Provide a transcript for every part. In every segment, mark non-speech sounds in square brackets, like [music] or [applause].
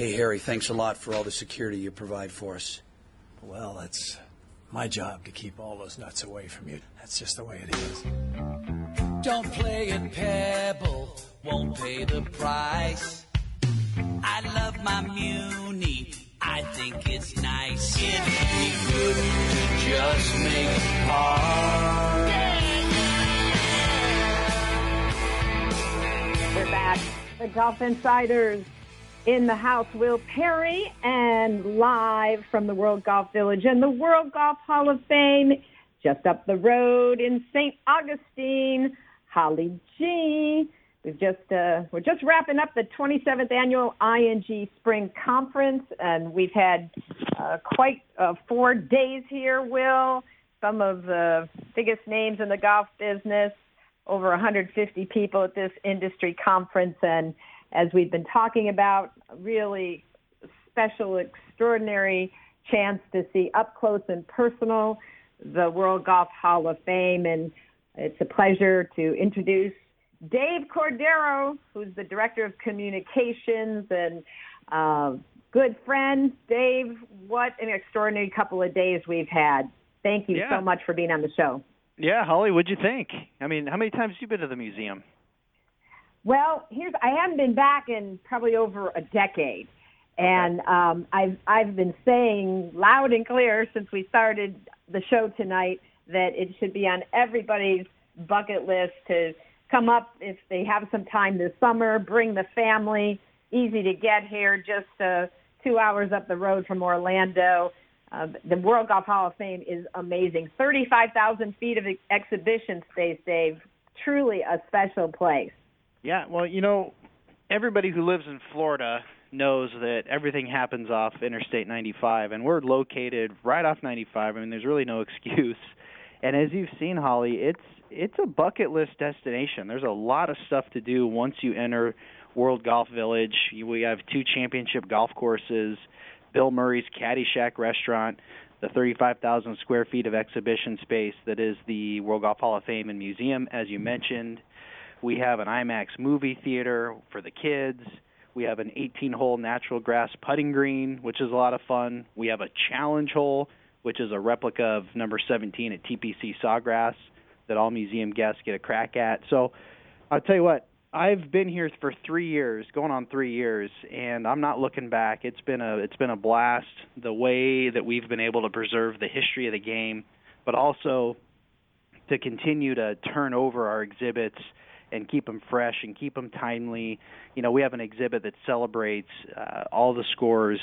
Hey, Harry, thanks a lot for all the security you provide for us. Well, it's my job to keep all those nuts away from you. That's just the way it is. Don't play at Pebble, won't pay the price. I love my Muni, I think it's nice. It'd be good to just make a par. We're back. The Golf Insiders in the house, Will Perry, and live from the World Golf Village and the World Golf Hall of Fame, just up the road in St. Augustine, Holly G. We've just uh, we're just wrapping up the 27th annual ING Spring Conference, and we've had uh, quite uh, four days here. Will some of the biggest names in the golf business, over 150 people at this industry conference, and as we've been talking about, really special, extraordinary chance to see up close and personal the World Golf Hall of Fame. And it's a pleasure to introduce Dave Cordero, who's the Director of Communications and uh, good friend. Dave, what an extraordinary couple of days we've had. Thank you yeah. so much for being on the show. Yeah, Holly, what'd you think? I mean, how many times have you been to the museum? Well, here's I haven't been back in probably over a decade. And um, I've I've been saying loud and clear since we started the show tonight that it should be on everybody's bucket list to come up if they have some time this summer, bring the family. Easy to get here, just uh, two hours up the road from Orlando. Uh, the World Golf Hall of Fame is amazing. 35,000 feet of exhibition space, Dave. Truly a special place. Yeah, well, you know, everybody who lives in Florida knows that everything happens off Interstate 95, and we're located right off 95. I mean, there's really no [laughs] excuse. And as you've seen, Holly, it's it's a bucket list destination. There's a lot of stuff to do once you enter World Golf Village. We have two championship golf courses, Bill Murray's Caddy Shack restaurant, the 35,000 square feet of exhibition space that is the World Golf Hall of Fame and Museum, as you mentioned. We have an IMAX movie theater for the kids. We have an 18-hole natural grass putting green, which is a lot of fun. We have a challenge hole, which is a replica of number 17 at TPC Sawgrass that all museum guests get a crack at. So I'll tell you what, I've been here for three years, going on three years, and I'm not looking back. It's been a it's been a blast. The way that we've been able to preserve the history of the game, but also to continue to turn over our exhibits and keep them fresh and keep them timely. You know, we have an exhibit that celebrates uh, all the scores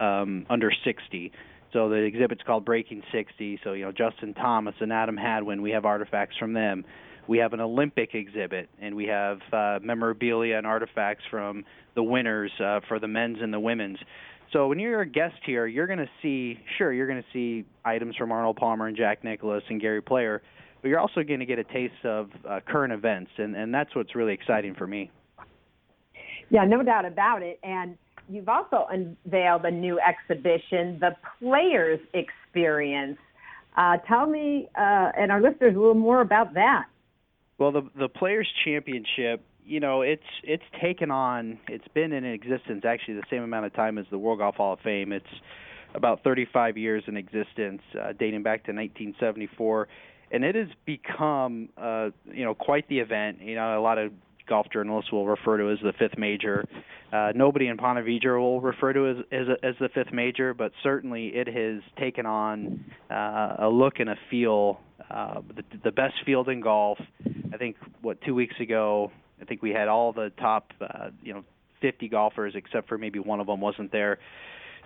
um, under 60. So the exhibit's called Breaking 60. So you know, Justin Thomas and Adam Hadwin, we have artifacts from them. We have an Olympic exhibit, and we have uh, memorabilia and artifacts from the winners uh, for the men's and the women's. So when you're a guest here, you're going to see, sure, you're going to see items from Arnold Palmer and Jack Nicklaus and Gary Player, but you're also going to get a taste of uh, current events, and, and that's what's really exciting for me. Yeah, no doubt about it. And you've also unveiled a new exhibition, The Players Experience. Uh, tell me uh, and our listeners a little more about that. Well, the the Players Championship, you know, it's it's taken on. It's been in existence actually the same amount of time as the World Golf Hall of Fame. It's about 35 years in existence, uh, dating back to 1974 and it has become uh, you know quite the event. You know, a lot of golf journalists will refer to as the fifth major. Uh, nobody in Ponte Vedra will refer to as, as, as the fifth major, but certainly it has taken on uh, a look and a feel, uh, the, the best field in golf. I think what two weeks ago, I think we had all the top, uh, you know, 50 golfers except for maybe one of them wasn't there.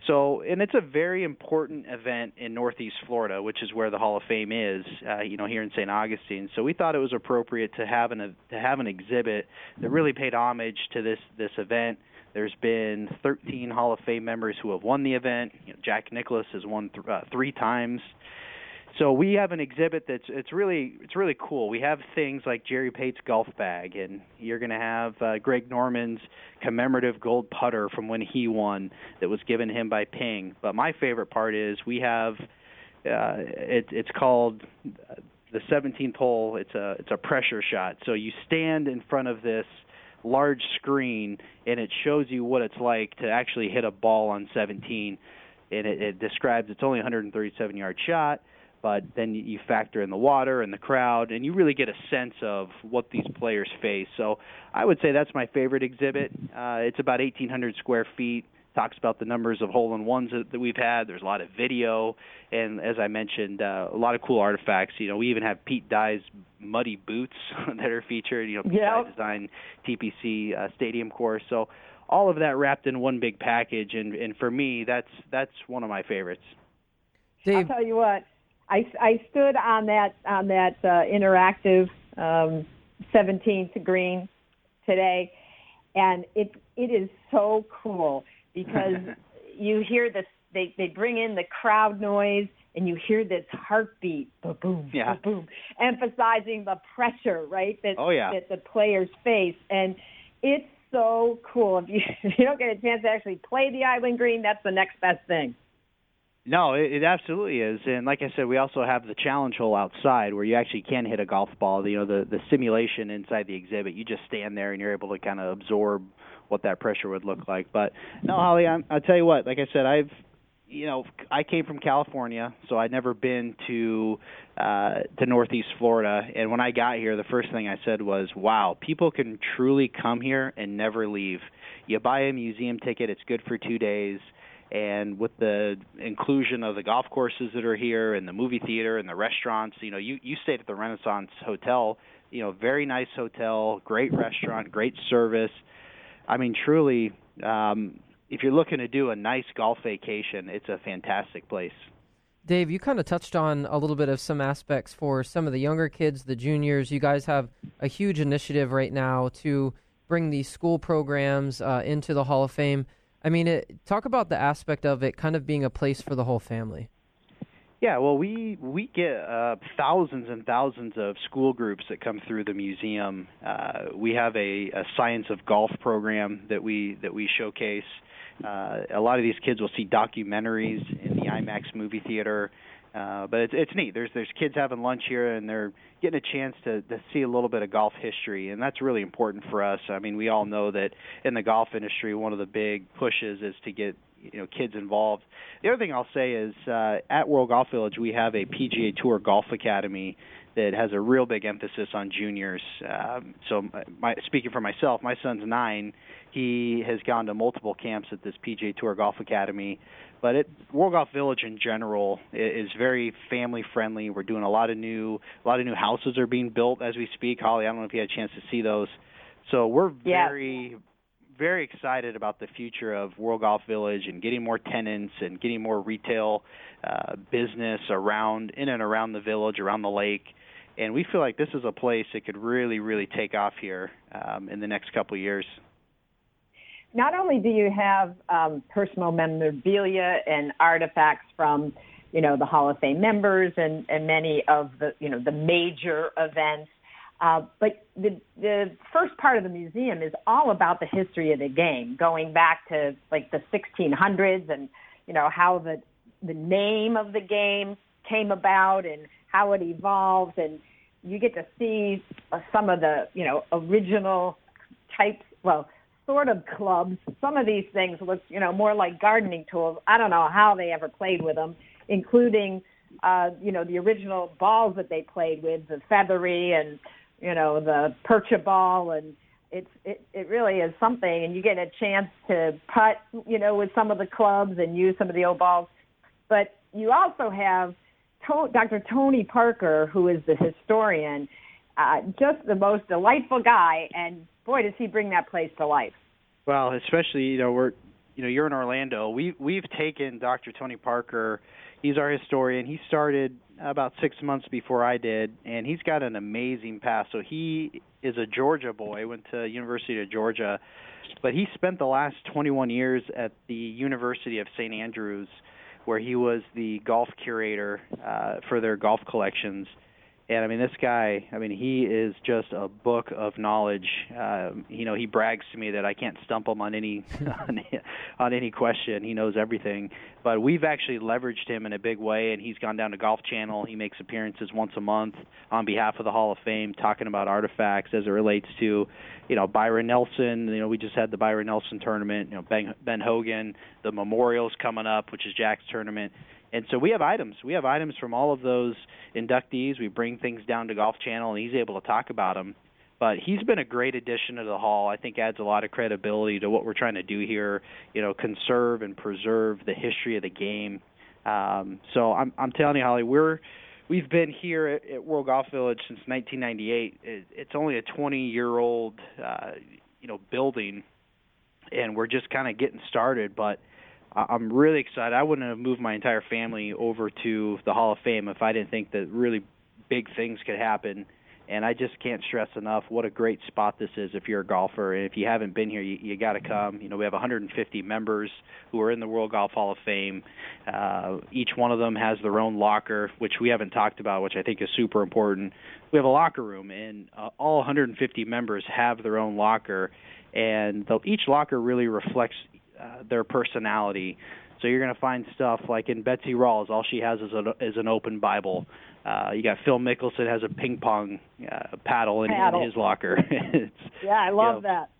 So, and it's a very important event in Northeast Florida, which is where the Hall of Fame is, uh, you know, here in St. Augustine. So we thought it was appropriate to have an to have an exhibit that really paid homage to this this event. There's been 13 Hall of Fame members who have won the event. You know, Jack Nicklaus has won th- uh, three times. So we have an exhibit that's it's really it's really cool. We have things like Jerry Pate's golf bag, and you're going to have uh, Greg Norman's commemorative gold putter from when he won that was given him by Ping. But my favorite part is we have uh, it, it's called the 17th hole. It's a it's a pressure shot. So you stand in front of this large screen, and it shows you what it's like to actually hit a ball on 17. And it, it describes it's only 137 yard shot, but then you factor in the water and the crowd, and you really get a sense of what these players face. So I would say that's my favorite exhibit. Uh, it's about 1,800 square feet talks about the numbers of hole in ones that, that we've had. There's a lot of video, and as I mentioned, uh, a lot of cool artifacts. You know, we even have Pete Dye's muddy boots [laughs] that are featured. You know, Pete Yep. Dye designed TPC uh, stadium course. So all of that wrapped in one big package, and and for me, that's that's one of my favorites. I'll tell you what, I, I stood on that on that uh, interactive um, 17th green today, and it it is so cool because [laughs] you hear this. They they bring in the crowd noise, and you hear this heartbeat, boom, boom, Yeah. boom, boom, emphasizing the pressure, right? That Oh, yeah. that the players face, and it's so cool. If you if [laughs] you don't get a chance to actually play the island green, that's the next best thing. No, it, it absolutely is, and like I said, we also have the challenge hole outside where you actually can hit a golf ball. You know, the the simulation inside the exhibit, you just stand there and you're able to kind of absorb what that pressure would look like. But no, Holly, I'm, I'll tell you what. Like I said, I've you know, I came from California, so I'd never been to uh, to Northeast Florida. And when I got here, the first thing I said was, "Wow, people can truly come here and never leave. You buy a museum ticket; it's good for two days." And with the inclusion of the golf courses that are here, and the movie theater, and the restaurants, you know, you you stayed at the Renaissance Hotel. You know, very nice hotel, great restaurant, great service. I mean, truly, um, if you're looking to do a nice golf vacation, it's a fantastic place. Dave, you kind of touched on a little bit of some aspects for some of the younger kids, the juniors. You guys have a huge initiative right now to bring these school programs uh, into the Hall of Fame. I mean, it, talk about the aspect of it kind of being a place for the whole family. Yeah, well, we we get uh, thousands and thousands of school groups that come through the museum. Uh, we have a, a science of golf program that we that we showcase. Uh, a lot of these kids will see documentaries in the IMAX movie theater, uh, but it's it's neat. There's there's kids having lunch here and they're getting a chance to to see a little bit of golf history, and that's really important for us. I mean, we all know that in the golf industry, one of the big pushes is to get you know kids involved. The other thing I'll say is uh, at World Golf Village we have a PGA Tour Golf Academy that has a real big emphasis on juniors. Um, so, my, speaking for myself, my son's nine. He has gone to multiple camps at this PGA Tour Golf Academy, but it, World Golf Village in general is very family friendly. We're doing a lot of new, a lot of new houses are being built as we speak. Holly, I don't know if you had a chance to see those. So we're Yeah. very very excited about the future of World Golf Village and getting more tenants and getting more retail uh, business around in and around the village, around the lake. And we feel like this is a place that could really, really take off here um, in the next couple of years. not only do you have um, personal memorabilia and artifacts from, you know, the Hall of Fame members and, and many of the, you know, the major events, uh, but the the first part of the museum is all about the history of the game, going back to like the 1600s and you know how the the name of the game came about and how it evolved, and you get to see uh, some of the you know original types, well, sort of clubs. Some of these things look, you know, more like gardening tools. I don't know how they ever played with them, including, uh, you know, the original balls that they played with, the feathery and, you know, the percha ball. And it's, it, it really is something. And you get a chance to putt, you know, with some of the clubs and use some of the old balls. But you also have to- Dr. Tony Parker, who is the historian, uh, just the most delightful guy, and boy, does he bring that place to life. Well, especially you know we're you know you're in Orlando. We we've taken Dr. Tony Parker. He's our historian. He started about six months before I did, and he's got an amazing past. So he is a Georgia boy. Went to University of Georgia, but he spent the last 21 years at the University of St. Andrews, where he was the golf curator uh, for their golf collections. And I mean, this guy, I mean, he is just a book of knowledge. Um, you know, he brags to me that I can't stump him on any [laughs] on, on any question. He knows everything. But we've actually leveraged him in a big way, and he's gone down to Golf Channel. He makes appearances once a month on behalf of the Hall of Fame, talking about artifacts as it relates to, you know, Byron Nelson. You know, we just had the Byron Nelson tournament. You know, Ben, ben Hogan, the Memorials coming up, which is Jack's tournament and so we have items. We have items from all of those inductees. We bring things down to Golf Channel, and he's able to talk about them. But he's been a great addition to the hall. I think adds a lot of credibility to what we're trying to do here. You know, conserve and preserve the history of the game. Um, so I'm, I'm telling you, Holly, we're we've been here at, at World Golf Village since 1998. It, it's only a 20 year old, uh, you know, building, and we're just kind of getting started. But I'm really excited. I wouldn't have moved my entire family over to the Hall of Fame if I didn't think that really big things could happen. And I just can't stress enough what a great spot this is if you're a golfer. And if you haven't been here, you, you got to come. You know, we have 150 members who are in the World Golf Hall of Fame. Uh, each one of them has their own locker, which we haven't talked about, which I think is super important. We have a locker room, and uh, all 150 members have their own locker, and the, each locker really reflects uh, their personality. So you're going to find stuff like in Betsy Rawls, all she has is, a, is an open Bible. Uh, you got Phil Mickelson has a ping pong uh, paddle in, paddle. in his locker. [laughs] it's, yeah, I love you know, that.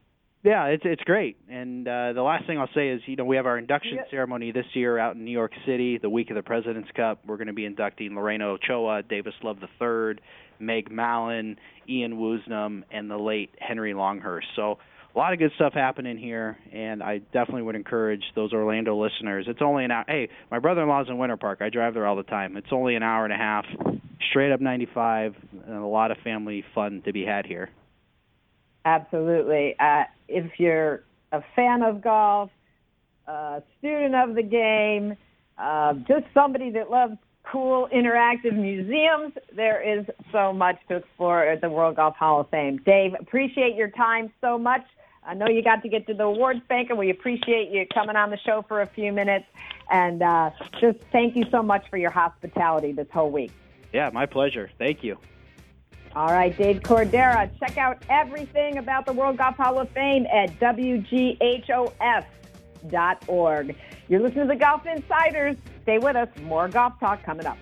Yeah, it's it's great. And uh, the last thing I'll say is, you know, we have our induction Yeah. ceremony this year out in New York City, the week of the President's Cup. We're going to be inducting Lorena Ochoa, Davis Love III, Meg Mallon, Ian Woosnam, and the late Henry Longhurst. So a lot of good stuff happening here, and I definitely would encourage those Orlando listeners. It's only an hour. Hey, my brother-in-law's in Winter Park. I drive there all the time. It's only an hour and a half, straight up 95, and a lot of family fun to be had here. Absolutely. Uh, if you're a fan of golf, a student of the game, uh, just somebody that loves cool interactive museums, there is so much to explore at the World Golf Hall of Fame. Dave, appreciate your time so much. I know you got to get to the awards bank, and we appreciate you coming on the show for a few minutes. And uh, just thank you so much for your hospitality this whole week. Yeah, my pleasure. Thank you. All right, Dave Cordero. Check out everything about the World Golf Hall of Fame at WGHOF.org. You're listening to the Golf Insiders. Stay with us. More golf talk coming up.